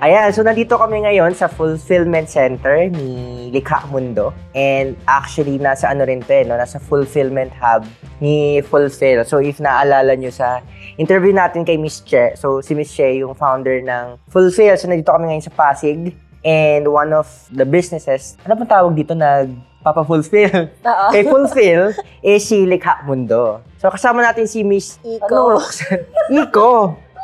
Ayan, so nandito kami ngayon sa Fulfillment Center ni Likha Mundo. And actually, nasa ano rin to eh, no? nasa Fulfillment Hub ni Fulfill. So if naalala nyo sa interview natin kay Miss Che, so si Miss Che yung founder ng Fulfill. So nandito kami ngayon sa Pasig. And one of the businesses, ano pang tawag dito, nagpapa-fulfill. Oo. Kay Fulfill, is si Likha Mundo. So kasama natin si Miss Iko. Ano? Iko.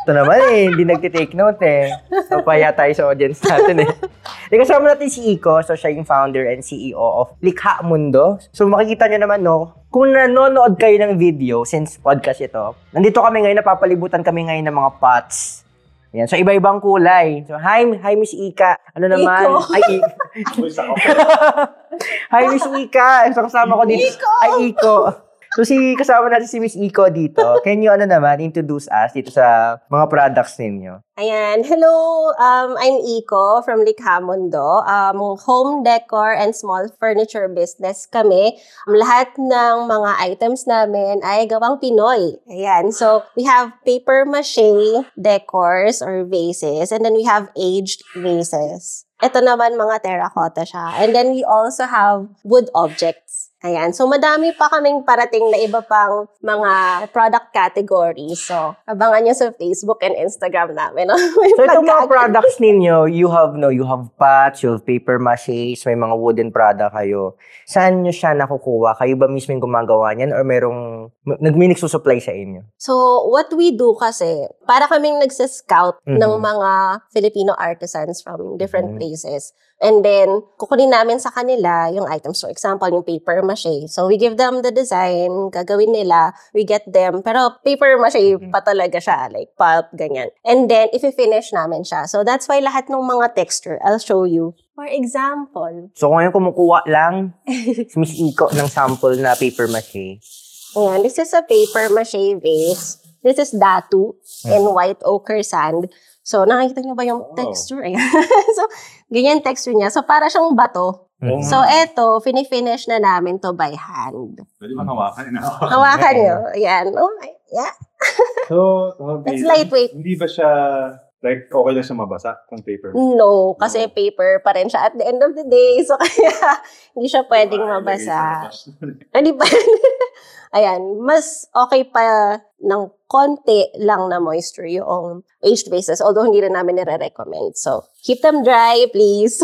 Ito naman eh, hindi nagtitake note eh. Papaya tayo sa audience natin eh. Di kasama natin si Iko, so siya yung founder and CEO of Likha Mundo. So makikita nyo naman no, kung nanonood kayo ng video, since podcast ito, nandito kami ngayon, napapalibutan kami ngayon ng mga pots. Yan. So, iba-ibang kulay. So, hi, hi Miss Ika. Ano naman? Iko. Ay, Ika. hi Miss Ika. So, kasama ko dito. Iko. Ay, Iko. So, si, kasama natin si Miss Iko dito. Can you, ano naman, introduce us dito sa mga products ninyo? Ayan. Hello, um, I'm Iko from Likha Mundo. Um, home decor and small furniture business kami. Um, lahat ng mga items namin ay gawang Pinoy. Ayan. So, we have paper mache decors or vases and then we have aged vases. Ito naman mga terracotta siya. And then we also have wood objects. Ayan. So, madami pa kaming parating na iba pang mga product categories. So, abangan nyo sa Facebook and Instagram namin. no? May So, itong mga products ninyo, you have, no, you have pots, you have paper maches, may mga wooden product kayo. Saan nyo siya nakukuha? Kayo ba mismo yung gumagawa niyan or merong, nag-minix supply sa inyo? So, what we do kasi, para kaming nagsascout Mhm. ng mga Filipino artisans from different Mhm. places. And then, kukunin namin sa kanila yung items. For example, yung paper mache. So, we give them the design, gagawin nila, we get them. Pero paper mache Mhm. pa talaga siya, like pulp, ganyan. And then, if finish namin siya. So, that's why lahat ng mga texture, I'll show you. For example, So, kung ngayon kumukuha lang si Miss Iko ng sample na paper mache. Ayan, this is a paper mache vase. This is datu and white ochre sand. So, nakikita niyo ba yung Oh. texture? Ayan. so, ganyan texture niya. So, para siyang bato. Mhm. So, eto, fini-finish na namin to by hand. Pwede bang hawakan na ako? Hawakan niyo. Ayan. Oh, my- yeah. So, okay. It's lightweight. Hindi ba siya, like, okay lang siya mabasa kung paper? No, kasi paper pa rin siya at the end of the day. So, kaya hindi siya pwedeng mabasa. Hindi pa. Ayan, mas okay pa ng konti lang na moisture yung aged vases. Although hindi rin namin nire-recommend. So, keep them dry, please.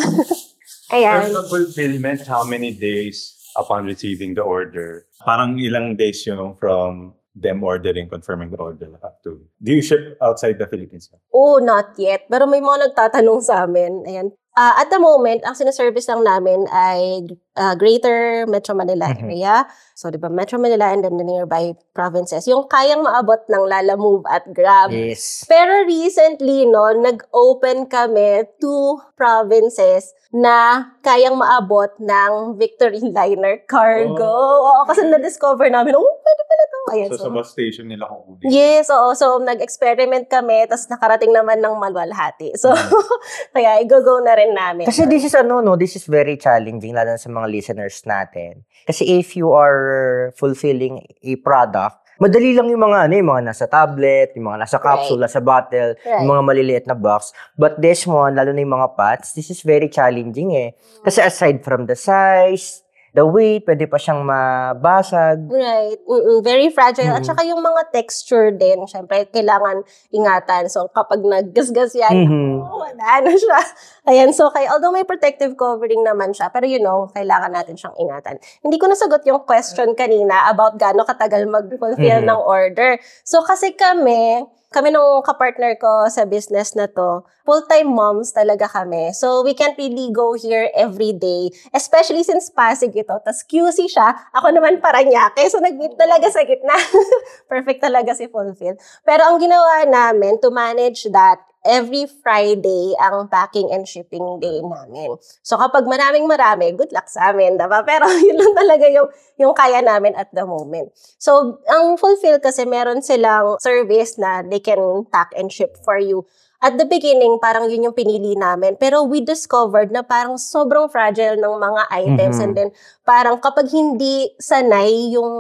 Ayan. Of fulfillment, how many days upon receiving the order? Parang ilang days yung from them ordering, confirming the order up to. Do you ship outside the Philippines? Oh, not yet. Pero may mga nagtatanong sa amin. Ayan. Ah, at the moment, ang sinaservice lang namin ay ah, Greater Metro Manila Mhm. area. So, di ba, Metro Manila and then the nearby provinces. Yung kayang maabot ng Lala Move at Grab. Yes. Pero recently, no, nag-open kami two provinces na kayang maabot ng Victory Liner cargo. Oo, kasi na-discover namin, oh, pwede pala to. Ayan, So, sa bus station nila kukunin. Yes, oo. So, nag-experiment kami, tapos nakarating naman ng Malwalhati. So, kaya i-go-go na rin namin. Kasi this is ano, no, this is very challenging lalo sa mga listeners natin. Kasi if you are fulfilling a product, madali lang yung mga ano, yung mga nasa tablet, yung mga nasa capsule, Right. nasa bottle, Right. yung mga maliliit na box. But this one, lalo na yung mga pots, this is very challenging eh. Kasi aside from the size, the weight, pwede pa siyang mabasag. Right. Mm-mm, very fragile. At Mm. saka yung mga texture din, syempre, kailangan ingatan. So, kapag naggasgas yan, Mhm. oh, wala na siya. Ayan, so, kay, although may protective covering naman siya, pero you know, kailangan natin siyang ingatan. Hindi ko nasagot yung question kanina about gaano katagal mag-fulfill Mhm. ng order. So, kasi kami, kami nung kapartner ko sa business na to, full-time moms talaga kami. So, we can't really go here every day. Especially since Pasig ito. Tapos QC siya. Ako naman Paranaque. So, nag-meet talaga sa gitna. Perfect talaga si Fulfill. Pero ang ginawa namin to manage that, every Friday ang packing and shipping day namin. So kapag maraming marami, good luck sa amin, diba? Pero yun lang talaga yung, yung kaya namin at the moment. So ang Fulfill kasi meron silang service na they can pack and ship for you at the beginning, parang yun yung pinili namin. Pero we discovered na parang sobrang fragile ng mga items. Mhm. And then, parang kapag hindi sanay yung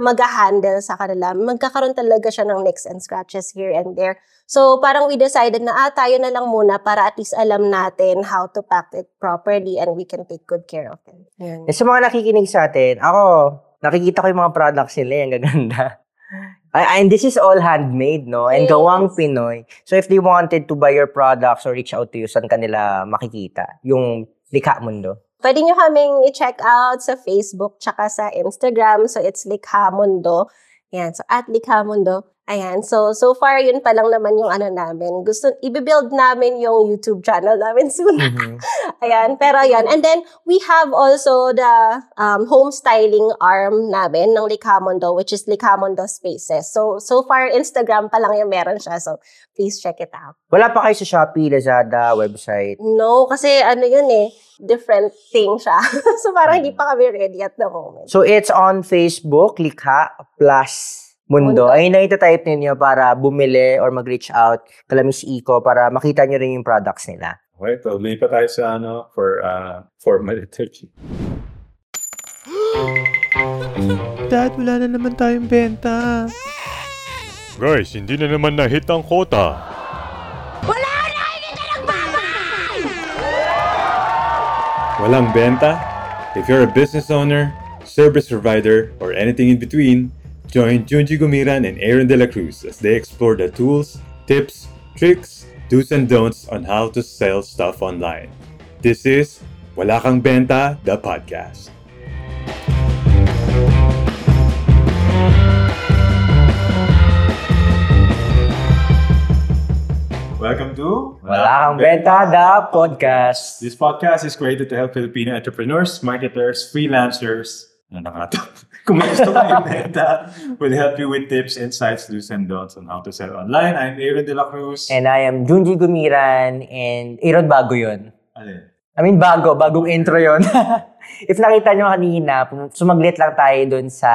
mag-handle sa kanila, magkakaroon talaga siya ng nicks and scratches here and there. So, parang we decided na, ah, tayo na lang muna para at least alam natin how to pack it properly and we can take good care of it. Yun. Eh, sa mga nakikinig sa atin, ako, nakikita ko yung mga products nila, yung gaganda. And this is all handmade, no? And Yes. gawang Pinoy. So if they wanted to buy your products or reach out to you, saan kanila makikita? Yung Likha Mundo. Pwede nyo kaming i-check out sa Facebook tsaka sa Instagram. So, it's Likha Mundo. Yan. So, at Likha Mundo. Ayan. So, so far, yun pa lang naman yung ano namin. Gusto, i-build namin yung YouTube channel namin soon. Mhm. Ayan. Pero yan. And then, we have also the um, home styling arm namin ng Likha Mundo, which is Likha Mundo Spaces. So, so far, Instagram pa lang yung meron siya. So, please check it out. Wala pa kayo sa Shopee, Lazada, website. No, kasi ano yun eh, different thing siya. so, parang hindi pa kami ready at the moment. So it's on Facebook, Likha plus Mundo. Mundo. Ayun na itatype ninyo para bumili or mag-reach out kala Miss Iko para makita nyo rin yung products nila. Okay, so lipat tayo sa ano, for uh, formality. Dad, wala na naman tayong benta. Guys, hindi na naman na-hit ang quota. Walang benta? If you're a business owner, service provider, or anything in between, join Junji Gumiran and Aaron De La Cruz as they explore the tools, tips, tricks, do's and don'ts on how to sell stuff online. This is Wala Kang Benta, the podcast. Welcome to Wala kang benta, the podcast. This podcast is created to help Filipino entrepreneurs, marketers, freelancers, ano na nga to? Kung may gusto kayo ibenta, we'll help you with tips, insights, do's and don'ts on how to sell online. I'm Aaron De La Cruz. And I am Junji Gumiran and Aaron bago yun. Alin? I mean, bago. Bagong intro yon. If nakita nyo kanina, sumaglit lang tayo dun sa,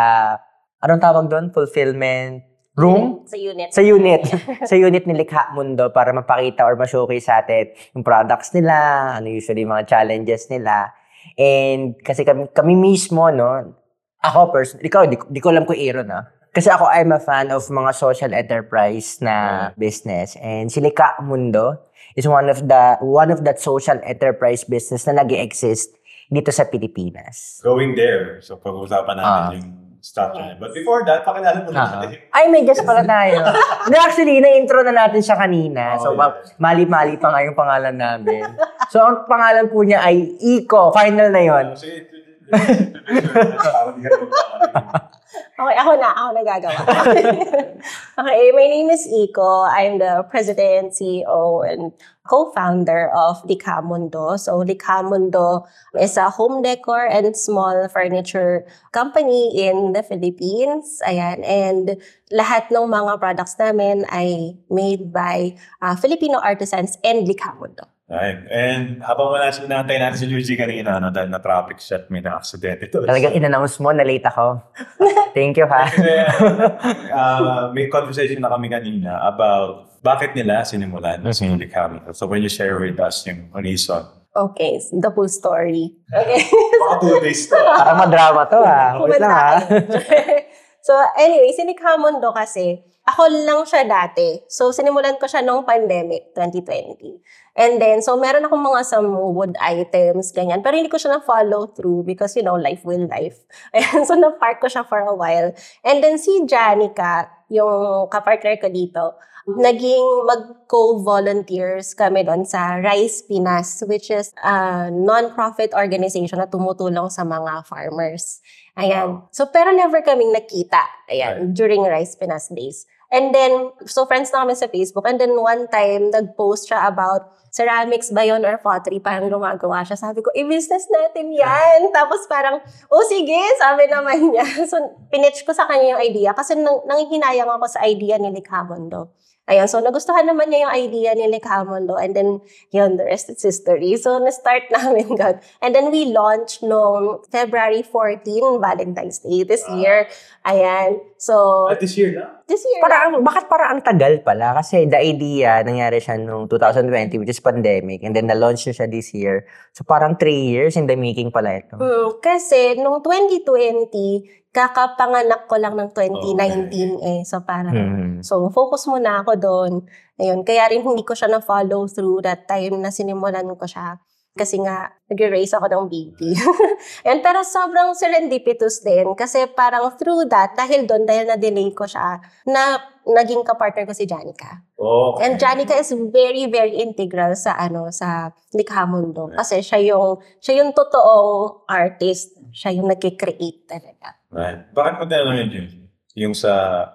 anong tawag dun? Fulfillment room? Sa unit. Sa unit. sa unit ni Likha Mundo para mapakita or ma-showcase sa atin yung products nila, ano usually mga challenges nila. And kasi kami, kami mismo, no, ako person, ikaw, di, ko- di ko alam kung Aaron, ah. Kasi ako, I'm a fan of mga social enterprise na business. And si Likha Mundo is one of the one of that social enterprise business na nag exist dito sa Pilipinas. Going there. So, pag-usapan natin Ah. yung structure niya. But before that, pakilala mo Ah. natin. Ay, may guest pala tayo. Na actually, na-intro na natin siya kanina. so, Oh, ma- mali-mali pa nga yung pangalan namin. So, ang pangalan po niya ay Iko. Final na yon. So, Okay, ako na. Ako na gagawa. okay, my name is Iko. I'm the president, CEO, and co-founder of Likha Mundo. So, Likha Mundo is a home decor and small furniture company in the Philippines. Ayan. And lahat ng mga products namin ay made by uh, Filipino artisans and Likha Mundo. Right. And habang wala si natay natin si Luigi kanina, ano, dahil na traffic set, may na-accident ito. Talagang in-announce mo, na late ako. Thank you, ha? Kasi uh, may conversation na kami kanina about bakit nila sinimulan mm Mm-hmm. si. So when you share with us yung reason. Okay, so the full story. Okay. Baka two days to. Para madrama to, ha? Wait lang, ha? so, anyway, si Nick Hamondo kasi, ako lang siya dati. So, sinimulan ko siya nung pandemic, 2020. And then, so meron akong mga some wood items, ganyan. Pero hindi ko siya na-follow through because, you know, life will life. Ayan, so na-park ko siya for a while. And then si Janica, yung kapartner ko dito, naging mag-co-volunteers kami doon sa Rice Pinas, which is a non-profit organization na tumutulong sa mga farmers. Ayan. So, pero never kaming nakita. Ayan, during Rice Pinas days. And then, so friends na kami sa Facebook. And then one time, nag-post siya about ceramics ba yun or pottery, parang gumagawa siya. Sabi ko, i-business natin yan. Tapos parang, oh sige, sabi naman niya. So, pinitch ko sa kanya yung idea kasi nang, nanghihinayang ako sa idea ni Nick Hamondo. Ayun, so nagustuhan naman niya yung idea ni Nick Hamondo and then, yun, the rest is history. So, na-start namin God. And then we launched noong February 14, Valentine's Day this year. Ayan. So, At this year na? this year, Parang, bakit parang ang tagal pala? Kasi the idea, nangyari siya noong 2020, which is pandemic, and then na-launch na siya this year. So parang three years in the making pala ito. Mm, kasi nung 2020, kakapanganak ko lang ng 2019 eh. So parang, Mhm. so focus muna ako doon. Ayun, kaya rin hindi ko siya na-follow through that time na sinimulan ko siya. Kasi nga, nag-raise ako ng baby. And pero sobrang serendipitous din. Kasi parang through that, dahil doon, dahil na-delay ko siya, na naging kapartner ko si Janica. Oh, And Janica is very, very integral sa ano sa Likha Mundo. Kasi siya yung, siya yung totoong artist. Siya yung nag-create talaga. Right. Bakit mo tinanong yun? Yung sa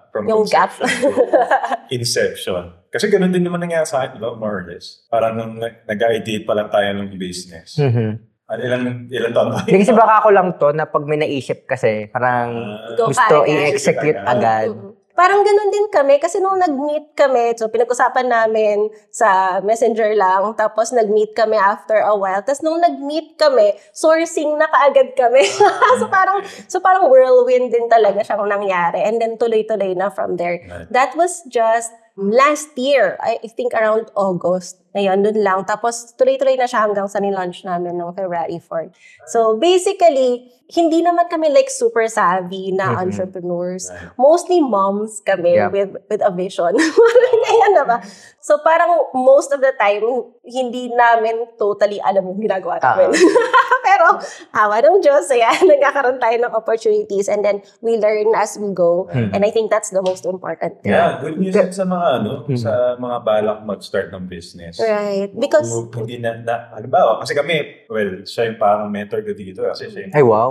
from Yung gap. conception to inception. Kasi ganun din naman nangyari sa akin, diba? more or less. Parang nung nag- nag-ideate pa lang tayo ng business. Mhm. Ano, ilang, ilang taon ba? Kasi baka ako lang to na pag may naisip kasi, parang Go gusto agad. i-execute agad. Mm. Parang ganun din kami kasi nung nag-meet kami, so pinag-usapan namin sa messenger lang, tapos nag-meet kami after a while. Tapos nung nag-meet kami, sourcing na kaagad kami. so parang so parang whirlwind din talaga siyang nangyari. And then tuloy-tuloy na from there. That was just last year. I think around August. Ayun, dun lang. Tapos tuloy-tuloy na siya hanggang sa nilaunch namin ng February 4. So basically, hindi naman kami like super savvy na Mhm. entrepreneurs mostly moms kami Yeah. with with a vision. Ganyan na ba? So parang most of the time, hindi namin totally alam yung ginagawa namin. Pero hawa ng Diyos, ayan, nagkakaroon tayo ng opportunities and then we learn as we go. Mhm. And I think that's the most important. thing. Yeah, good news yun sa mga ano, Hmm. sa mga balak mag-start ng business. Right. Because, Kung hindi na, na halimbawa, kasi kami, well, siya yung parang mentor ko dito kasi siya yung Ay, wow.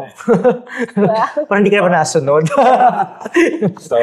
parang hindi ka naman nasunod. So,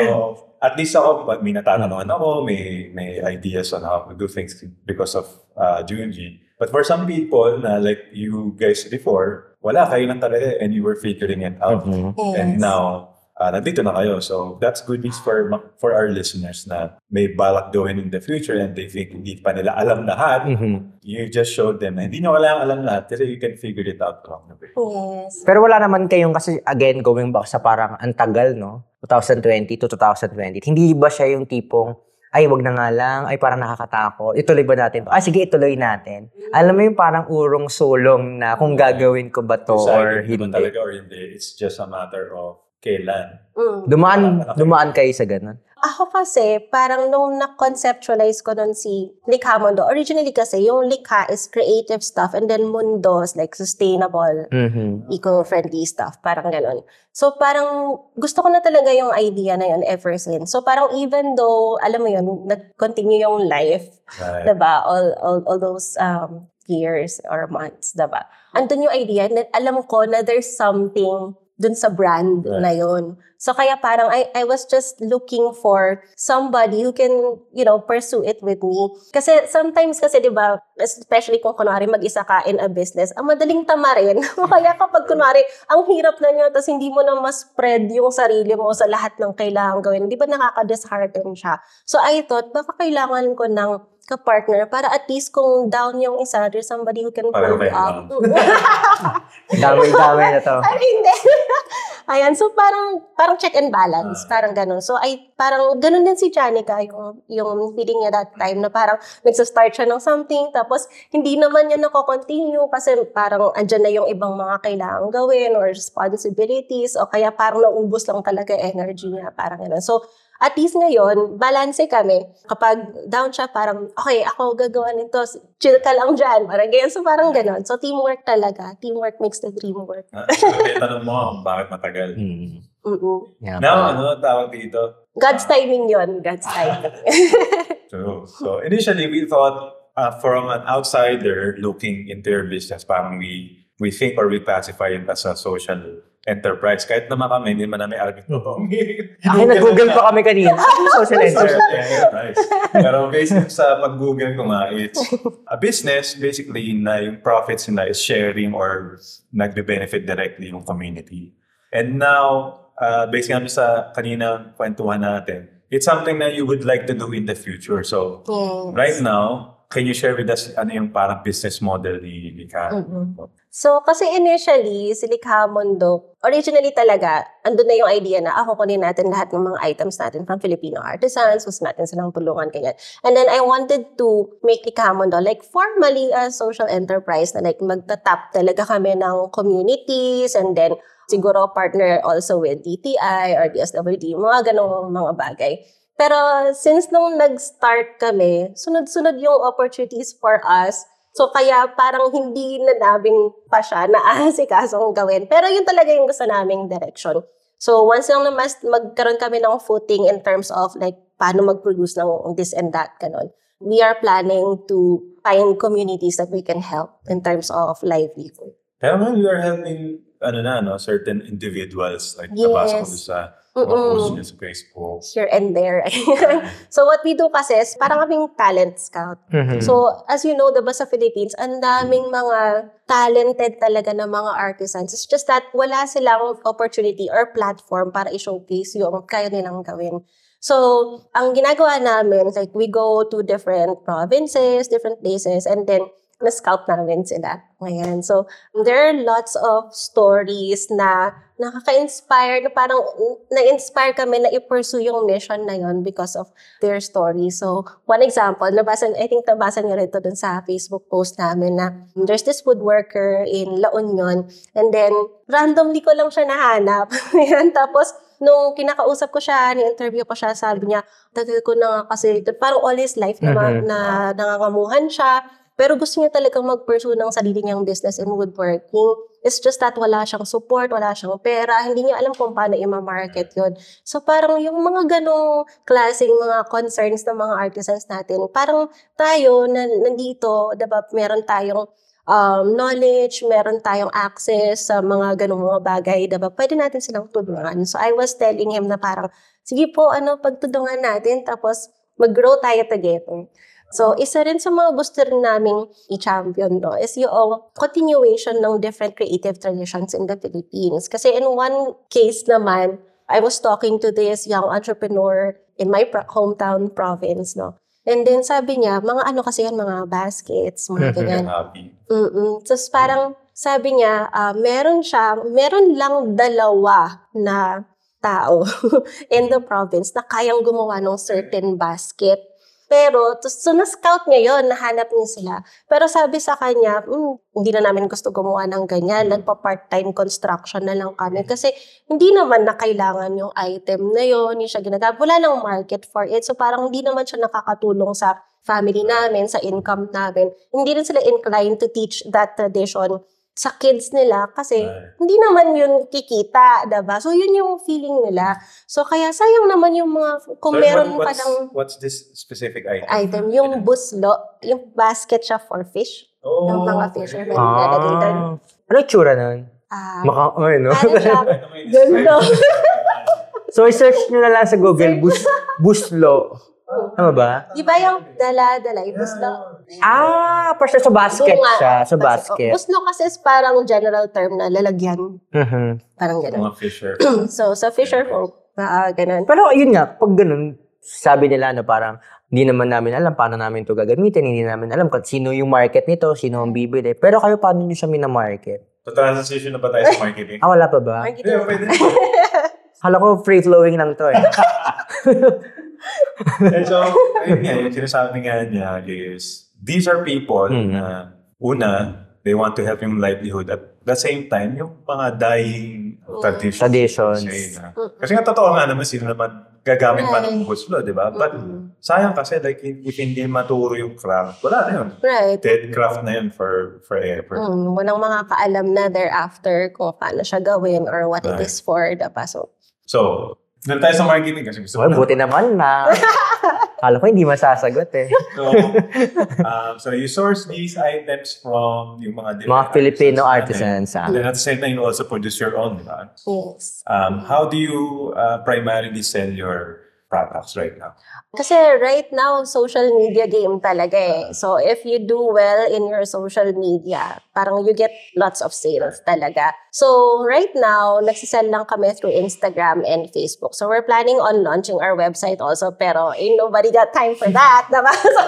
at least ako, pag may natatanungan ako, may may ideas on how to do things because of uh, Junji. But for some people na like you guys before, wala kayo lang talaga and you were figuring it out. Mhm. And yes. now, uh, nandito na kayo. So, that's good news for for our listeners na may balak gawin in the future and they think hindi pa nila alam lahat. Mhm. You just showed them na hindi nyo kailangan alam lahat kasi you can figure it out along the way. Yes. Pero wala naman kayong kasi again going back sa parang ang tagal no 2020 to 2020 hindi ba siya yung tipong ay wag na nga lang ay parang nakakatakot ituloy ba natin to ah sige ituloy natin alam mo yung parang urong sulong na kung gagawin ko ba to or Decided naman hindi talaga or hindi. It's just a matter of kailan. Mm. dumaan dumaan kayo sa ganun Ako kasi, parang nung na-conceptualize ko nun si Likha Mundo, originally kasi yung Likha is creative stuff and then Mundo is like sustainable, mhm eco-friendly stuff, parang ganun. So parang gusto ko na talaga yung idea na yun ever since. So parang even though, alam mo yun, nag-continue yung life, Right. diba? All, all, all those um, years or months, diba? Andun yung idea na alam ko na there's something dun sa brand Right. na yun. So kaya parang I, I was just looking for somebody who can, you know, pursue it with me. Kasi sometimes kasi, di ba, especially kung kunwari mag-isa ka in a business, ang madaling tamarin. kaya kapag kunwari, ang hirap na niya, tapos hindi mo na mas-spread yung sarili mo sa lahat ng kailangan gawin, di ba nakaka-dishearten siya? So I thought, baka kailangan ko ng ka-partner para at least kung down yung isa, there's somebody who can pull kayo up. dami-dami na to Ay, hindi. Ayan, so parang parang check and balance, parang ganun. So ay parang ganun din si Janica yung yung feeling niya that time na parang nagsa-start siya ng something tapos hindi naman niya nako-continue kasi parang andyan na yung ibang mga kailangan gawin or responsibilities o kaya parang naubos lang talaga energy niya, parang ganun. So at least ngayon, balance kami. Kapag down siya, parang, okay, ako gagawa nito, chill ka lang dyan. Parang ganyan. So parang ganun. So teamwork talaga. Teamwork makes the dream work. Ah, so, kaya tanong mo bakit matagal. Mhm. Mm-mm. Yeah, Now, ano tawag dito? God's timing yon God's timing. True. So, initially, we thought uh, from an outsider looking into your business, parang we we think or we classify it as a social enterprise. Kahit naman kami, hindi man namin alam ito. Akin nag-google pa kami kanina social Social enterprise enterprise. Pero based sa pag-google ko nga, it's a business basically na yung profits nila is sharing or nagbe-benefit directly yung community. And now, uh, based nga sa kanina kwentuhan natin, it's something that you would like to do in the future. So, Yes. right now, can you share with us ano yung parang business model ni Lika? Mm-mm. So, kasi initially, si Likha Mundo, originally talaga, andun na yung idea na ako kunin natin lahat ng mga items natin from Filipino artisans, gusto natin silang tulungan, ganyan. And then I wanted to make Likha Mundo like formally a social enterprise na like magtatap talaga kami ng communities and then siguro partner also with DTI or DSWD, mga ganong mga bagay. Pero since nung nag-start kami, sunod-sunod yung opportunities for us So, kaya parang hindi na namin pa siya na aasikasong gawin. Pero yun talaga yung gusto naming direction. So, once lang na mas magkaroon kami ng footing in terms of like, paano mag-produce ng this and that, ganun. We are planning to find communities that we can help in terms of livelihood. Pero you are helping ano na, no, certain individuals. Like, Yes. nabasa ko sa Mm-mm. niya sa Facebook. Here and there. so, what we do kasi is parang kaming talent scout. Mhm. So, as you know, diba sa Philippines, ang daming mga talented talaga na mga artisans. It's just that wala silang opportunity or platform para i-showcase yung kaya nilang gawin. So, ang ginagawa namin, like, we go to different provinces, different places, and then, na-scout namin sila. Ayan. So, there are lots of stories na nakaka-inspire, na parang na-inspire kami na i-pursue yung mission na yon because of their story. So, one example, nabasa, I think nabasa niyo rin ito dun sa Facebook post namin na there's this woodworker in La Union and then randomly ko lang siya nahanap. Ayan, tapos nung kinakausap ko siya, ni-interview ko siya, sabi niya, tagal ko na nga kasi, parang all his life na, Mhm. na nangangamuhan siya, pero gusto niya talagang mag-pursue ng sarili niyang business in woodworking. It's just that wala siyang support, wala siyang pera, hindi niya alam kung paano i-market yun. So parang yung mga ganong klaseng mga concerns ng mga artisans natin, parang tayo na nandito, diba, meron tayong um, knowledge, meron tayong access sa mga ganong mga bagay, diba, pwede natin silang tulungan. So I was telling him na parang, sige po, ano, pagtulungan natin, tapos mag-grow tayo together. So, isa rin sa mga gusto rin naming i-champion no, is yung continuation ng different creative traditions in the Philippines. Kasi in one case naman, I was talking to this young entrepreneur in my pro- hometown province, no. And then sabi niya, mga ano kasi yan, mga baskets, mga ganyan. Mm-mm. Tapos parang sabi niya, ah, meron siya, meron lang dalawa na tao in the province na kayang gumawa ng certain basket. Pero, to, so na-scout niya yun, nahanap niya sila. Pero sabi sa kanya, "Hmm, hindi na namin gusto gumawa ng ganyan, nagpa-part-time construction na lang kami. Kasi hindi naman na kailangan yung item na yun, yung siya ginagamit. Wala nang market for it. So parang hindi naman siya nakakatulong sa family namin, sa income namin. Hindi rin sila inclined to teach that tradition sa kids nila kasi Right. hindi naman yun kikita, diba? So, yun yung feeling nila. So, kaya sayang naman yung mga, kung So, meron what- pa what's, ng what's this specific item? item, yung buslo, yung basket siya for fish, Oh, yung mga fishermen nilalagay doon. Ah. Ano yung tsura nun? Ah, Maka, ay, no? ano siya? Ganda. so, i-search nyo na lang sa Google, bus, buslo. Tama ba? Di ba yung dala-dala, yung buslo? Ah, siya sa basket Bunga. siya. Sa Bas- basket. oh, Buslo kasi is parang general term na lalagyan. Mhm. Parang gano'n. Mga fisher. so, sa fisher folk, ah, ganun. Pero yun nga, pag ganun, sabi nila na parang, hindi naman namin alam paano namin to gagamitin, hindi namin alam kung sino yung market nito, sino ang bibili. Pero kayo, paano nyo siya minamarket? So, transition na ba tayo sa marketing? Ah, wala pa ba? Marketing. Yeah, pwede. Kala ko free-flowing lang to eh. And so, ayun nga, yung sinasabi nga niya is, these are people Hmm. na, una, they want to help yung livelihood at the same time, yung mga dying traditions. Traditions. Kasi, na, kasi nga totoo nga naman, sino naman gagamit pa ng huslo, di ba? But sayang kasi, like, if hindi maturo yung craft, wala na yun. Right. Dead craft na yun for forever. Mm, walang makakaalam na thereafter kung paano siya gawin or what it Right. is for, diba? So, So, doon tayo sa marketing kasi gusto ko buti naman na. Kala ko hindi masasagot eh. So, um, so you source these items from yung mga different Mga Filipino artisans artisans. ah. And then at the same time, you also produce your own, di ba? yes. Um, how do you uh, primarily sell your products right now? Kasi right now, social media game talaga eh. So, if you do well in your social media, parang you get lots of sales talaga. So, right now, nagsisell lang kami through Instagram and Facebook. So, we're planning on launching our website also, pero ain't nobody got time for that, diba? So,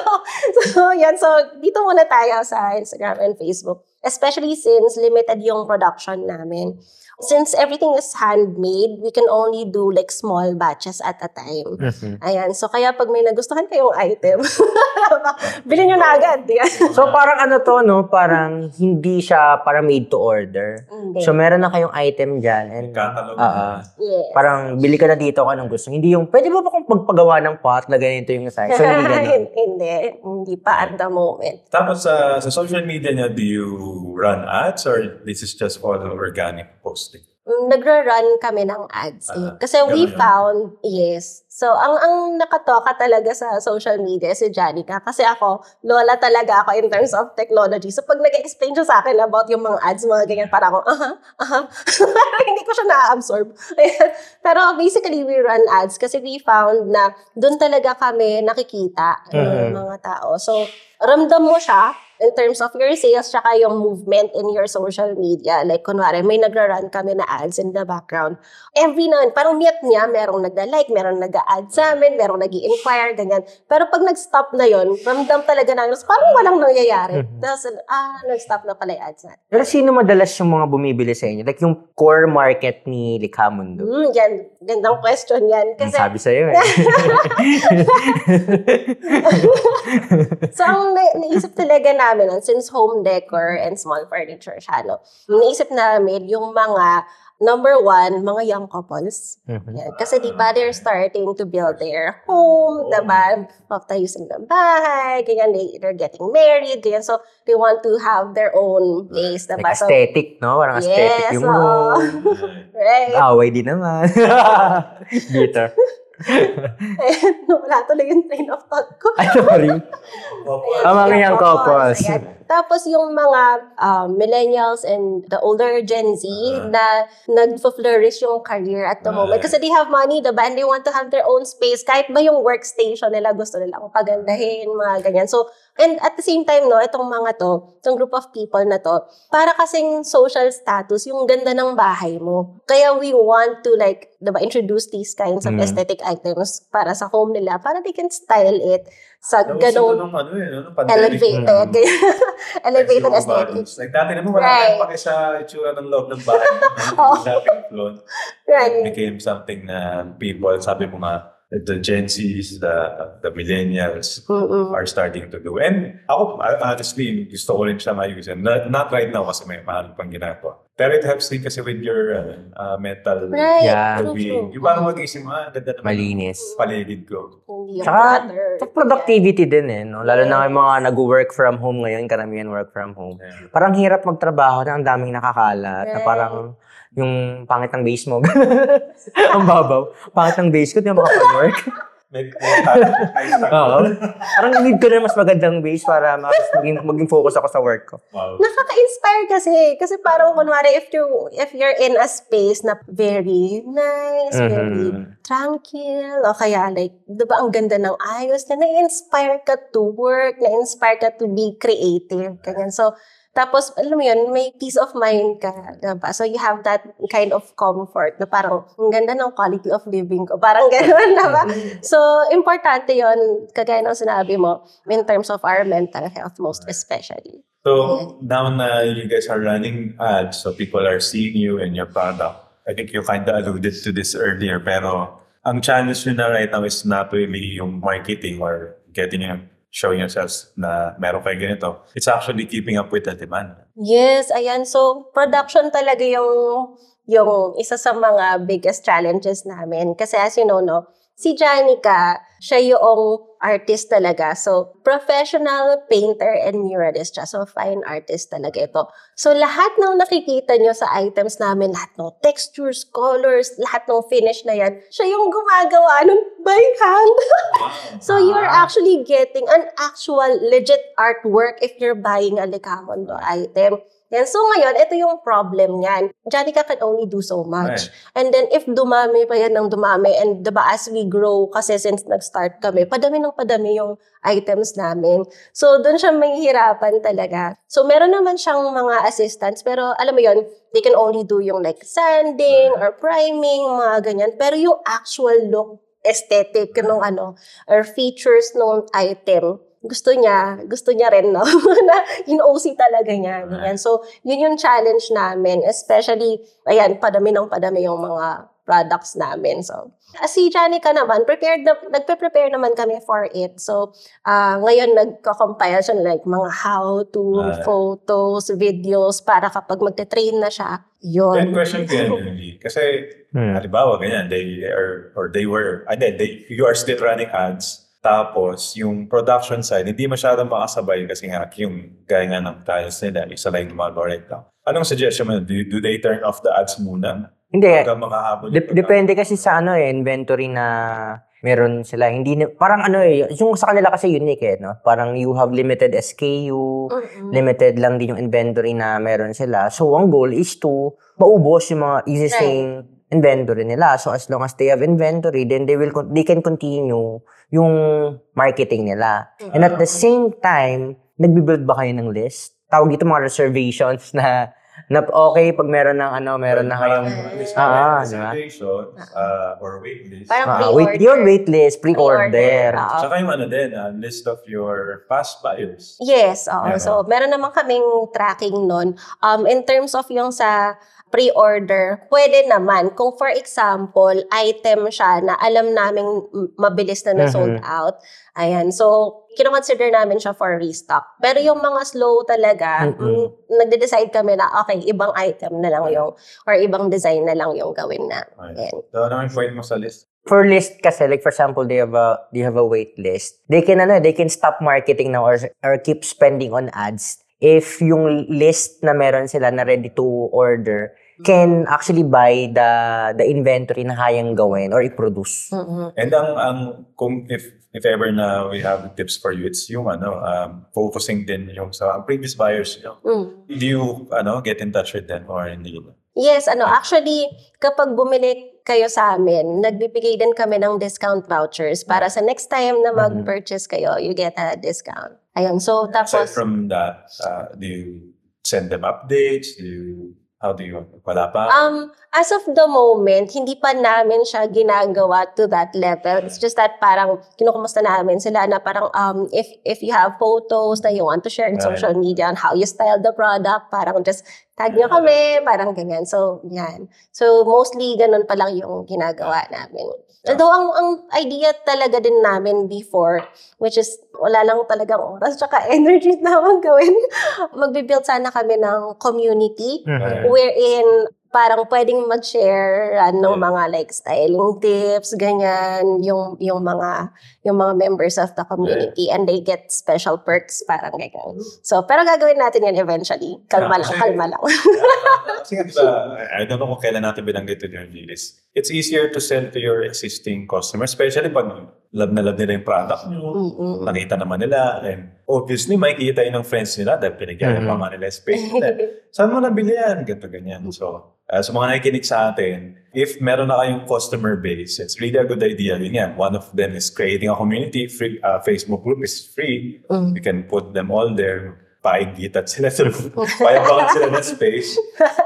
so So, yan. So, dito muna tayo sa Instagram and Facebook. Especially since limited yung production namin. Since everything is handmade, we can only do like small batches at a time. Ayan. So, kaya pag may nagustuhan kayong item, bilhin nyo na agad. Yan. So parang ano to, no? Parang hindi siya para made to order. Hindi. So meron na kayong item dyan. And, Catalog Ah, ah. yes. parang bili ka na dito kung anong gusto. Hindi yung, pwede ba ba kung pagpagawa ng pot na ganito yung size? So hindi ganun. hindi. Hindi pa at the moment. Tapos sa sa social media niya, do you run ads or this is just all organic posting? Nagra-run kami ng ads. eh. Ah, Kasi we yun. found, yes. So, ang ang nakatoka talaga sa social media si Janica. Kasi ako, lola talaga ako in terms of technology. So, pag nag-explain siya sa akin about yung mga ads, mga ganyan, para ako, aha, aha. Hindi ko siya na-absorb. Pero basically, we run ads kasi we found na doon talaga kami nakikita ng Mhm. mga tao. So, ramdam mo siya in terms of your sales tsaka yung movement in your social media. Like, kunwari, may nagra-run kami na ads in the background. Every na, parang miyat niya, merong nagda-like, merong nag-add sa amin, merong nag inquire ganyan. Pero pag nag-stop na yon ramdam talaga namin, parang walang nangyayari. Tapos, ah, nag-stop na pala yung ads natin. Pero sino madalas yung mga bumibili sa inyo? Like yung core market ni Likha Mundo? Hmm, yan. Gandang question yan. Ang Kasi, sabi sa'yo eh. so, ang na- naisip talaga namin, nun, since home decor and small furniture siya, no, naisip namin yung mga, number one, mga young couples. Mhm. Yan. Kasi di ba, they're starting to build their home, diba? Magtayusin ng bahay, ganyan, they, they're getting married, ganyan. So, they want to have their own place, Like diba? So, aesthetic, no? Parang aesthetic Yes, yung oo. room. right? Away din naman. Bitter. Wala tuloy yung train of thought ko. Ay, sorry. Ang mga young couples. Ayan. Tapos yung mga um, millennials and the older Gen Z na nag-flourish yung career at the moment. Kasi they have money, diba? And they want to have their own space. Kahit ba yung workstation nila, gusto nilang pagandahin, mga ganyan. So, and at the same time, no, itong mga to, itong group of people na to, para kasing social status, yung ganda ng bahay mo. Kaya we want to like, diba, introduce these kinds of Mm. aesthetic items para sa home nila, para they can style it sa ganong ano eh, no? pandemic. elevated. elevated Yung aesthetic. bubbles. Like dati naman wala Right. tayong paki sa itsura ng loob ng bahay. Shopping floor. Right. It became something na people, sabi mo nga, the Gen Zs, the, the millennials Mm-mm. are starting to do. And ako, honestly, gusto ko rin siya mayusin. Not, not right now kasi may mahal pang ginagawa. Pero it helps din kasi with your uh, uh, mental Right. Yeah. Well-being. Yung parang mag-isip mo, ah, ganda naman. Malinis. Paligid ko. Hindi clutter. Sa productivity din eh, no? Lalo na yung mga nag-work from home ngayon, karamihan work from home. Yeah. Parang hirap magtrabaho na ang daming nakakalat. Na Right. parang yung pangit ng base mo. ang babaw. Pangit ng base ko, di ako makapag-work. May, may Oo. Parang need ko na mas magandang base para mas maging, maging focus ako sa work ko. Wow. Nakaka-inspire kasi. Kasi parang kunwari, if, you, if you're in a space na very nice, very Mhm. tranquil, o kaya like, di ba ang ganda ng ayos, na na-inspire ka to work, na-inspire ka to be creative, ganyan. So, tapos, alam mo yun, may peace of mind ka, diba? So, you have that kind of comfort na parang, ang ganda ng quality of living ko. Parang gano'n, diba? So, importante yon kagaya ng sinabi mo, in terms of our mental health most especially. So now na you guys are running ads, so people are seeing you and your product. I think you kind of alluded to this earlier, pero ang challenge nyo na right now is not really yung marketing or getting you showing yourselves na meron kayo ganito. It's actually keeping up with the demand. Yes, ayan. So, production talaga yung, yung isa sa mga biggest challenges namin. Kasi as you know, no, si Janica, siya yung artist talaga. So, professional painter and muralist siya. So, fine artist talaga ito. So, lahat ng nakikita nyo sa items namin, lahat ng textures, colors, lahat ng finish na yan, siya yung gumagawa nun by hand. so, you're actually getting an actual legit artwork if you're buying a Likamondo item. Yan. So, ngayon, ito yung problem niyan. Janica can only do so much. And then, if dumami pa yan ng dumami, and diba, as we grow, kasi since nag-start kami, padami ng padami yung items namin. So, doon siya mahihirapan talaga. So, meron naman siyang mga assistants, pero alam mo yon they can only do yung like sanding or priming, mga ganyan. Pero yung actual look, aesthetic nung ano, or features nung item, gusto niya, gusto niya rin, no? na in-OC talaga niya. Ganyan. So, yun yung challenge namin, especially, ayan, padami ng padami yung mga products namin. So, as si Janica naman, prepared na, nagpe-prepare naman kami for it. So, ah ngayon nagko-compile siya like mga how-to, Ah. photos, videos, para kapag magte-train na siya, yun. Then question ko yan, Julie. Kasi, Hmm. halimbawa, ganyan, they are, or they were, and then they, you are still running ads, tapos yung production side, hindi masyadong makasabay kasi nga yung gaya nga ng trials nila, isa lang yung mga direct lang. Anong suggestion mo? Do, do they turn off the ads muna? Hindi, Hanggang makahabol Dep- depende kasi sa ano eh, inventory na meron sila. Hindi na- parang ano eh, yung sa kanila kasi unique eh, no? Parang you have limited SKU, Mm-mm. limited lang din yung inventory na meron sila. So, ang goal is to maubos yung mga existing inventory nila. So, as long as they have inventory, then they will con- they can continue yung marketing nila. And at the same time, nagbi-build ba kayo ng list? Tawag dito mga reservations na na okay pag meron ng ano, meron na kayong Ah, di ba? reservations, uh, or waitlist. Parang Ah, pre-order. wait, yun, waitlist, pre-order. Pre-order, oo. Tsaka yung ano din, uh, list of your past buyers. Yes, oo. Meron. So, meron naman kaming tracking nun. Um, in terms of yung sa pre-order, pwede naman. Kung for example, item siya na alam naming m- mabilis na na-sold Mhm. out. Ayan. So, kinoconsider namin siya for restock. Pero yung mga slow talaga, Mhm. mm, nagde-decide kami na, okay, ibang item na lang yung, or ibang design na lang yung gawin na. Okay. Ayan. So, ano yung point mo sa list? For list kasi, like for example, they have a they have a wait list. They can ano, they can stop marketing now or or keep spending on ads if yung list na meron sila na ready to order can actually buy the the inventory na kayang gawin or i-produce. Mhm. And ang, ang kung if if ever na we have tips for you, it's yung ano, um, focusing din yung sa previous buyers nyo. Mm. Do you ano, get in touch with them or hindi? Yes, ano, actually, kapag bumili kayo sa amin, nagbibigay din kami ng discount vouchers para sa next time na mag-purchase kayo, you get a discount. Ayun, so Aside tapos, from that, uh, do you send them updates? Do you, how do you, wala pa? um, as of the moment, hindi pa namin siya ginagawa to that level. It's just that parang kinukumusta namin sila na parang um, if if you have photos na you want to share in Right. social media on how you style the product, parang just tag nyo kami, parang ganyan. So, yan. So, mostly ganun pa lang yung ginagawa namin. Although, ang, ang idea talaga din namin before, which is wala lang talagang oras tsaka energy naman gawin, magbibuild sana kami ng community Mhm. Wherein parang pwedeng mag-share ano, Yeah. mga like styling tips, ganyan, yung yung mga yung mga members of the community and they get special perks parang ganyan. So, pero gagawin natin yan eventually. Kalma lang, Kasi- kalma lang. Kasi nga, diba, I don't know kung kailan natin binanggit ito yung. It's easier to sell to your existing customers, especially pag love na love nila yung product nyo. Mm-mm. Nakita naman nila. And obviously, makikita yun ng friends nila dahil pinagyan Mhm. pa nila space nila. Saan mo nabili yan? Ganto ganyan. So, uh, sa mga nakikinig sa atin, if meron na kayong customer base, it's really a good idea. Yun yan. One of them is creating a community. Free, uh, Facebook group is free. Mm. You can put them all there. Paigitat sila through. Payabangan sila ng space.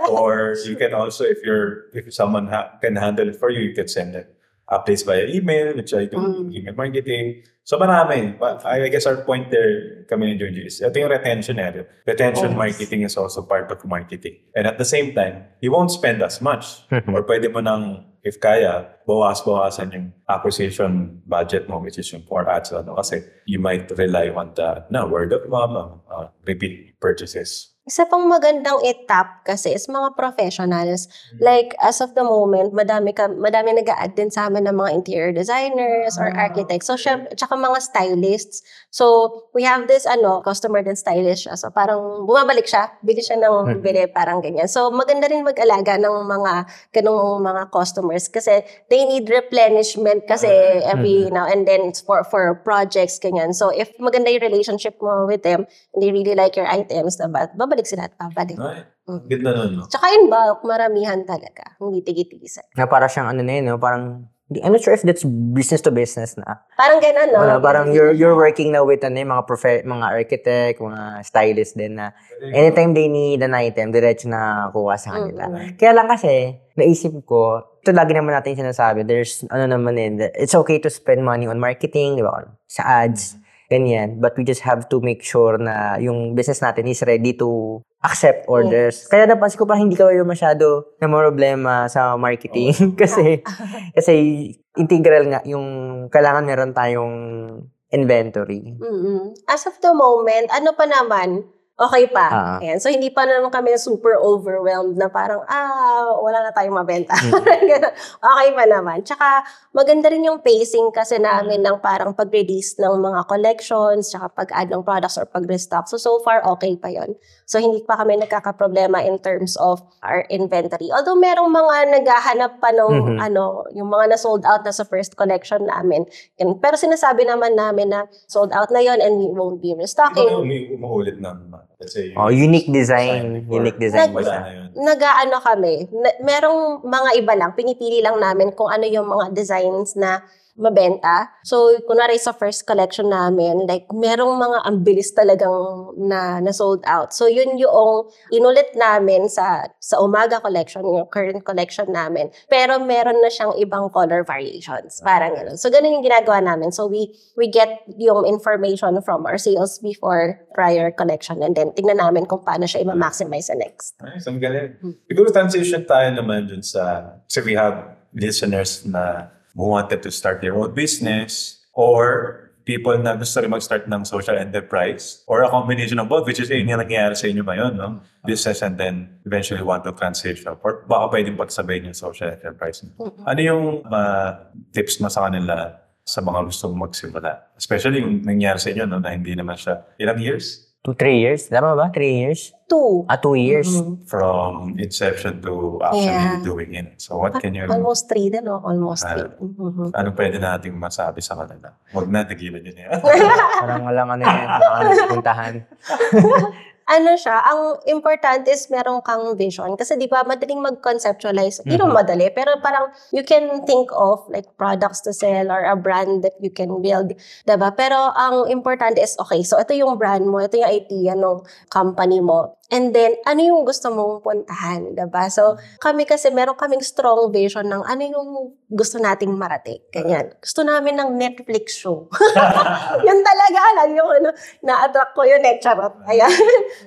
Or you can also, if you're, if someone ha- can handle it for you, you can send it updates via email, which I do, Mm. email marketing. So marami. But I guess our point there kami ni Junji is, ito yung retention area. Retention Yes. marketing is also part of marketing. And at the same time, you won't spend as much. or pwede mo nang, if kaya, bawas-bawasan yung acquisition budget mo, which is yung for ads. Ano, kasi you might rely on the na, word of mouth, uh, repeat purchases. Isa pang magandang itap kasi is mga professionals. Like, as of the moment, madami, ka, madami nag add din sa amin ng mga interior designers or architects. So, syempre, tsaka mga stylists. So, we have this, ano, customer din stylist siya. So, parang bumabalik siya. Bili siya ng bili, parang ganyan. So, maganda rin mag-alaga ng mga ganung mga customers kasi they need replenishment kasi every now and then it's for for projects, ganyan. So, if maganda yung relationship mo with them, and they really like your items, diba? Babalik sila at babalik. Ay, Mm. ganda nun, no? Tsaka in bulk, maramihan talaga. Hindi tigitisan. Na para siyang ano na yun, no? parang hindi- I'm not sure if that's business to business na. Parang ganun, no? Wala, parang you're you're working na with ano, mga profe- mga architect, mga stylist din na anytime they need an item, diretso na kuha sa kanila. Mm-mm. Kaya lang kasi, naisip ko, ito lagi naman natin sinasabi, there's, ano naman that it's okay to spend money on marketing, di ba? Sa ads. Ganyan. But we just have to make sure na yung business natin is ready to accept orders. Kaya napansin ko pa hindi kayo masyado na problema sa marketing kasi kasi integral nga yung kailangan meron tayong inventory. mm As of the moment, ano pa naman, okay pa. Ah. Ayan. So, hindi pa naman kami super overwhelmed na parang, ah, wala na tayong mabenta. Mm. Ganun. okay pa naman. Tsaka, maganda rin yung pacing kasi namin ng parang pag-release ng mga collections, tsaka pag-add ng products or pag-restock. So, so far, okay pa yon So, hindi pa kami nagkakaproblema in terms of our inventory. Although, merong mga naghahanap pa ng, Mhm. ano, yung mga na-sold out na sa first collection namin. Yan. Pero sinasabi naman namin na sold out na yon and we won't be restocking. Ikaw yung umuulit ng, let's say, Oh, unique design, unique design Nag- Wala na yun. nagaano kami, na- merong mga iba lang, pinipili lang namin kung ano yung mga designs na mabenta. So, kunwari sa first collection namin, like, merong mga ambilis talagang na, na sold out. So, yun yung inulit namin sa sa umaga collection, yung current collection namin. Pero meron na siyang ibang color variations. Parang gano'n. So, ganun yung ginagawa namin. So, we we get yung information from our sales before prior collection and then tingnan namin kung paano siya i-maximize sa next. Nice, ang galing. Siguro transition tayo naman dun sa, kasi we have listeners na who wanted to start their own business or people na gusto rin mag-start ng social enterprise or a combination of both, which is yun yung nangyayari sa inyo ngayon, no? Business and then eventually want to transition or baka pwedeng pagsabayin yung social enterprise. Ano yung mga tips mo sa kanila sa mga gusto magsimula? Especially yung nangyayari sa inyo, no? Na hindi naman siya ilang years? Two, three years? Tama ba? Three years? Two. Ah, two years. Mhm. from inception to actually Yeah. doing it. So what can you, Almost three din, no? Almost Ah. three. Mhm. ano pwede nating masabi sa kanila? Huwag na, tigilan yun yan. Parang walang ano yan, walang puntahan. ano siya, ang importante is meron kang vision. Kasi di ba, madaling mag-conceptualize. Hindi naman madali, pero parang you can think of like products to sell or a brand that you can build. Diba? Pero ang importante is, okay, so ito yung brand mo, ito yung idea ng company mo. And then, ano yung gusto mong puntahan, diba? So, kami kasi, meron kaming strong vision ng ano yung gusto nating marating. Ganyan. Gusto namin ng Netflix show. Yun talaga, lagi yung ano, na-attract ko yun eh, charot. Ayan.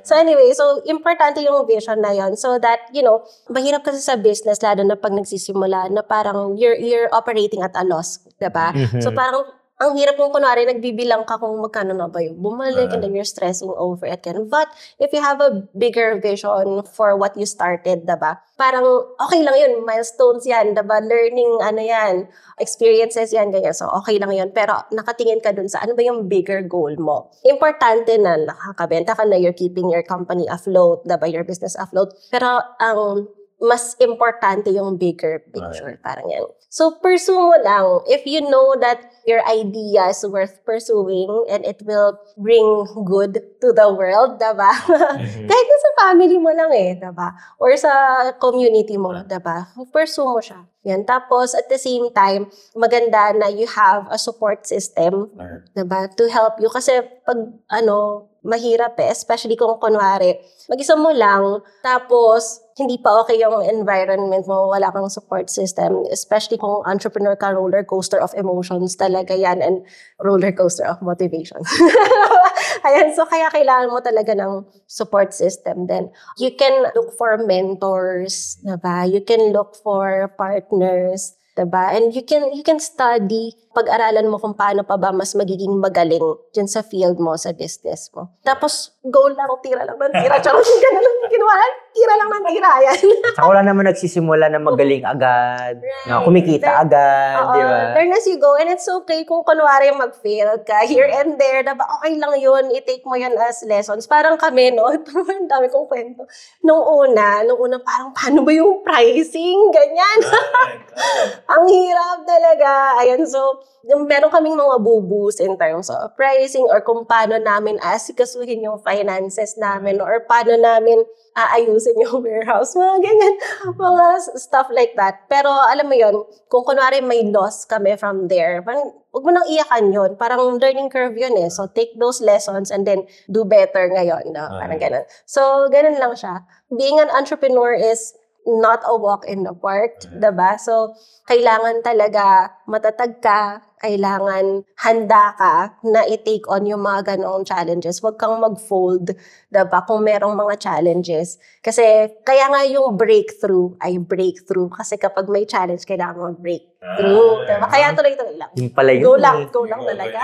so anyway, so importante yung vision na yun so that, you know, mahirap kasi sa business, lalo na pag nagsisimula, na parang you're, you're operating at a loss, diba? So parang, ang hirap kung kunwari, nagbibilang ka kung magkano na ba yung bumalik and then you're stressing over it. Yan. But if you have a bigger vision for what you started, diba? Parang okay lang yun, milestones yan, diba? Learning, ano yan, experiences yan, ganyan. So okay lang yun. Pero nakatingin ka dun sa ano ba yung bigger goal mo. Importante na nakakabenta ka na you're keeping your company afloat, diba? Your business afloat. Pero ang mas importante yung bigger picture. Parang yan. So, pursue mo lang. If you know that your idea is worth pursuing and it will bring good to the world, diba? Kahit na sa family mo lang eh, diba? Or sa community mo, diba? Pursue mo siya. Yan. Tapos, at the same time, maganda na you have a support system diba? To help you. Kasi pag, ano, mahirap eh. Especially kung kunwari, mag-isa mo lang, tapos, hindi pa okay yung environment mo, wala kang support system. Especially kung entrepreneur ka, roller coaster of emotions talaga yan and roller coaster of motivation. Ayan, so kaya kailangan mo talaga ng support system then You can look for mentors, diba? You can look for partners, diba? And you can you can study, pag-aralan mo kung paano pa ba mas magiging magaling dyan sa field mo, sa business mo. Tapos, go lang, tira lang ng tira. Charot, ganun lang yung ginawa. Tira lang ng tira, yan. Saka wala naman nagsisimula na magaling agad, na kumikita There- agad, di ba? learn as you go. And it's okay kung kunwari mag-fail ka here and there. Diba, okay lang yun. I-take mo yun as lessons. Parang kami, no? Ang dami kong kwento. Nung una, nung una, parang paano ba yung pricing? Ganyan. Ang hirap talaga. Ayan, so, meron kaming mga bubus in terms of pricing or kung paano namin asikasuhin yung finances namin or paano namin aayusin yung warehouse, mga ganyan, mga stuff like that. Pero alam mo yon kung kunwari may loss kami from there, parang huwag mo nang iyakan yun. Parang learning curve yun eh. So take those lessons and then do better ngayon. No? Parang ganun. So, ganun lang siya. Being an entrepreneur is not a walk in the park, 'di ba? So, kailangan talaga matatag ka, kailangan handa ka na i-take on yung mga ganong challenges. Huwag kang mag-fold, diba, kung merong mga challenges. Kasi, kaya nga yung breakthrough ay breakthrough. Kasi kapag may challenge, kailangan mag-breakthrough. Diba? Kaya tuloy-tuloy lang. Yung pala yun. Go lang, go lang talaga.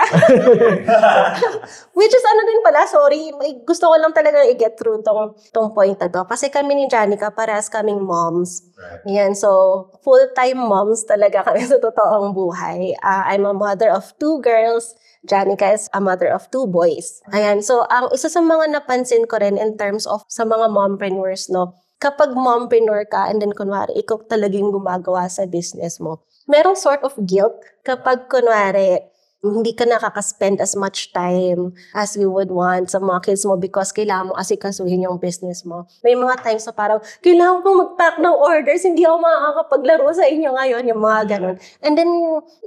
Which is ano din pala, sorry, may gusto ko lang talaga i-get through tong, tong point na to. Kasi kami ni Janica, parehas kaming moms. Yan, so full-time moms talaga kami sa totoong buhay. Ah, I'm a mother of two girls. Janica is a mother of two boys. Ayan, so ang isa sa mga napansin ko rin in terms of sa mga mompreneurs, no, kapag mompreneur ka and then kunwari, ikaw talaga yung gumagawa sa business mo, merong sort of guilt kapag kunwari, hindi ka nakaka-spend as much time as we would want sa mga kids mo because kailangan mo asikasuhin yung business mo. May mga times na parang, kailangan ko mag-pack ng orders, hindi ako makakapaglaro sa inyo ngayon, yung mga ganun. And then,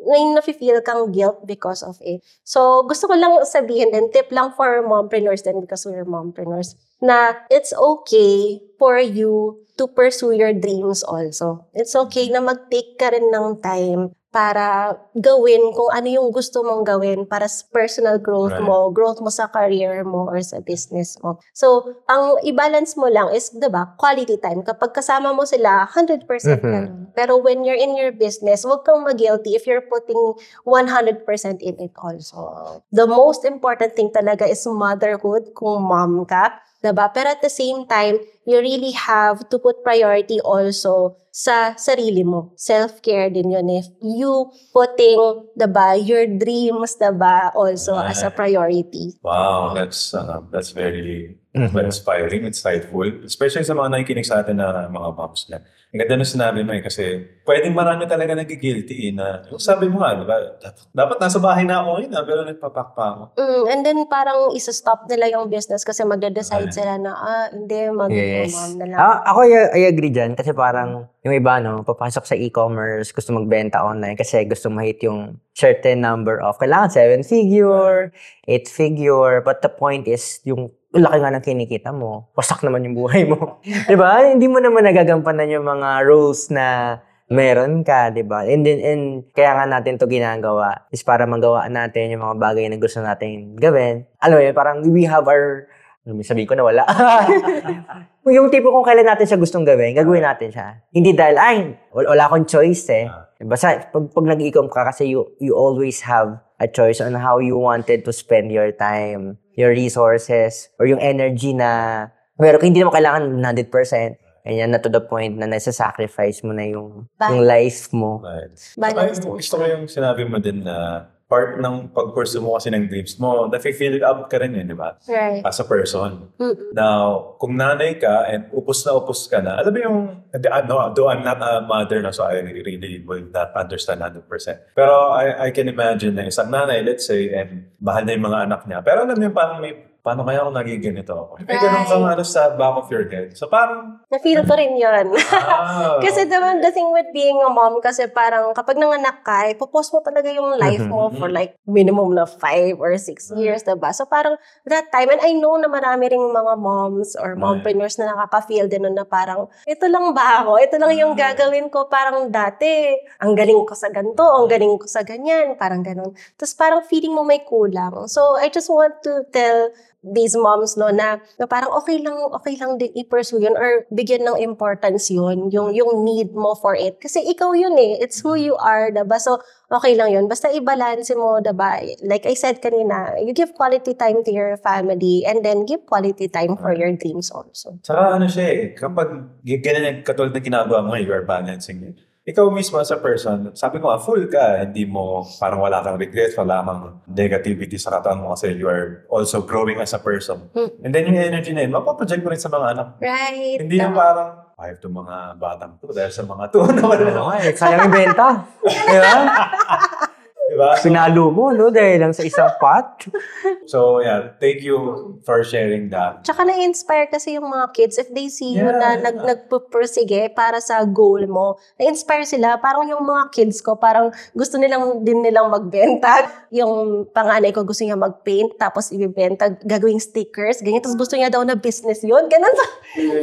may nafe-feel kang guilt because of it. So, gusto ko lang sabihin din, tip lang for mompreneurs din because we're mompreneurs, na it's okay for you to pursue your dreams also. It's okay na mag-take ka rin ng time para gawin kung ano yung gusto mong gawin para sa personal growth Right. mo, growth mo sa career mo or sa business mo. So, ang i-balance mo lang is, 'di ba, quality time. Kapag kasama mo sila, 100% Mhm. ganun. Pero when you're in your business, huwag kang mag-guilty if you're putting 100% in it also. The most important thing talaga is motherhood kung mom ka. Diba? Pero at the same time, you really have to put priority also sa sarili mo. Self-care din yun. If you putting, diba, your dreams, diba, also as a priority. Wow, that's uh, that's very Mhm. very inspiring, insightful. Especially sa mga nakikinig sa atin na mga moms na. Ang ganda na sinabi mo eh, kasi pwedeng marami talaga nagigilty eh, na yung sabi mo nga, di ba? Dapat, dapat nasa bahay na ako ngayon, ah, pero nagpapak pa ako. Mm, and then parang isa-stop nila yung business kasi magde-decide Right. sila na, ah, hindi, Yes. mag-mom na lang. Ah, ako, I, I agree dyan. Kasi parang yung iba, no, papasok sa e-commerce, gusto magbenta online kasi gusto ma-hit yung certain number of, kailangan seven figure, eight figure, but the point is, yung laki nga ng kinikita mo, wasak naman yung buhay mo. 'Di ba? Hindi mo naman nagagampanan yung mga roles na meron ka, 'di ba? And then and kaya nga natin 'to ginagawa is para magawa natin yung mga bagay na gusto natin gawin. Alam mo yun, parang we have our ano, sabihin ko na wala. yung tipo kung kailan natin siya gustong gawin, gagawin natin siya. Hindi dahil, ay, wala, akong choice eh. Basta, pag, pag nag-ecom ka, kasi you, you always have a choice on how you wanted to spend your time, your resources, or yung energy na, pero hindi naman kailangan 100%. Ganyan na to the point na nasa-sacrifice mo na yung, yung life mo. Right. Balance yung- gusto ko yung sinabi mo din na part ng pag-pursue mo kasi ng dreams mo, nafe-fill up ka rin yun, di ba? Right. As a person. Mm. Now, kung nanay ka and upos na upos ka na, alam mo yung, ano, though I'm not a mother na, so I really will not understand 100%. Pero I, I can imagine na isang nanay, let's say, and bahal na yung mga anak niya. Pero alam mo yung parang may, paano kaya ako naging ganito? May ganun kang ano sa back of your head. So parang, Na-feel ko rin yun. ah, Kasi diba, the thing with being a mom, kasi parang kapag nanganak ka, ipopost mo talaga yung life mo for like minimum na five or six years, diba? So parang that time, and I know na marami ring mga moms or mompreneurs na nakaka-feel din na parang, ito lang ba ako? Ito lang yung gagawin ko parang dati. Ang galing ko sa ganito, ang galing ko sa ganyan, parang ganun. Tapos parang feeling mo may kulang. So I just want to tell these moms no na, na parang okay lang okay lang din i-pursue yun or bigyan ng importance yun yung yung need mo for it. Kasi ikaw yun eh it's who you are diba? So okay lang yun. Basta i-balance mo diba? Like I said kanina you give quality time to your family and then give quality time for your dreams also. Saka ano siya eh, kapag ganyan katulad na ginagawa mo, you are balancing it. Ikaw mismo as a person, sabi ko nga, full ka, hindi mo, parang wala kang regrets, wala kang negativity sa katawan mo kasi you are also growing as a person. Hmm. And then yung energy na yun, mapaproject mo rin sa mga anak. right Hindi yung parang, ayaw itong mga batang to dahil sa mga to. na wala Oo nga eh, sayang yung benta. Di ba? Di Diba? So, Pinalo mo, no? Dahil lang sa isang pot. so, yeah, thank you for sharing that. Tsaka na-inspire kasi yung mga kids if they see you Yeah, na yeah. nag nagpupursige para sa goal mo. Na-inspire sila. Parang yung mga kids ko, parang gusto nilang din nilang magbenta. Yung panganay ko gusto niya mag-paint tapos ibibenta, gagawing stickers, ganyan. Tapos gusto niya daw na business yun. Ganun.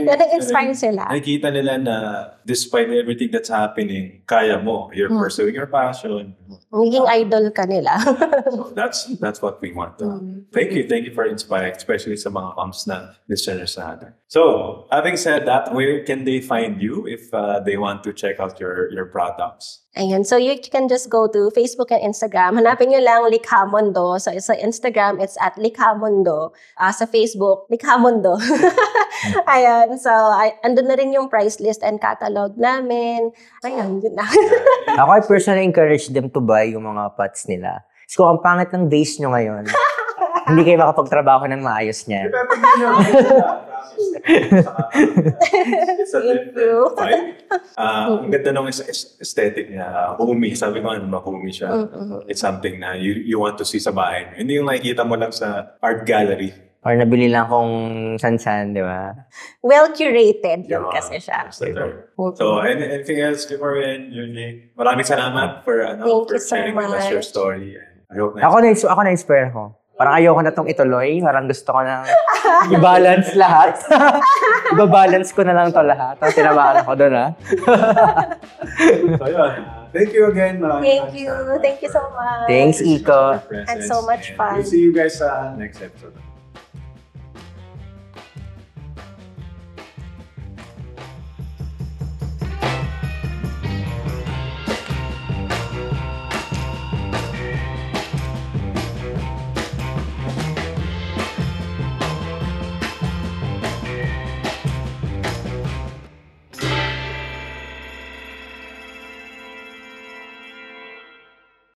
Kaya na-inspire sila. Nakikita nila na despite everything that's happening, kaya mo. You're Hmm. pursuing your passion. Magiging idol ka nila. So that's that's what we want. Mm. Thank you. Thank you for inspiring, especially sa mga comms na listeners natin. So, having said that, where can they find you if uh, they want to check out your your products? Ayun. So you can just go to Facebook and Instagram. Hanapin nyo lang Likha Mundo. So sa Instagram, it's at Likha Mundo. Ah, sa Facebook, Likha Mundo. Ayan. So, ay, andun na rin yung price list and catalog namin. Ayun, yun na. Ako, I personally encourage them to buy yung mga pots nila. So, ang pangit ng vase nyo ngayon, hindi kayo makapagtrabaho ng maayos niyan. It's a different vibe. Uh, ang ganda nung aesthetic niya. Homey. Sabi ko, ano, homey siya. It's something na you you want to see sa bahay. Hindi yung nakikita mo lang sa art gallery. Or nabili lang kung san-san, di ba? Well curated yun Yeah, kasi siya. So, any- anything else before we end, Yuni? Maraming salamat for, ano, Thank for you so sharing with us your much. story. I hope na Ako na, ako na-inspire ko. Parang ayoko na tong ituloy. Parang gusto ko na i-balance lahat. Iba-balance ko na lang to lahat. Tapos tinamaan ako doon, ha? So, yun. Thank you again. Maraming Thank you. Thank you so much. Thanks, Iko. Had so much And fun. We'll see you guys sa next episode.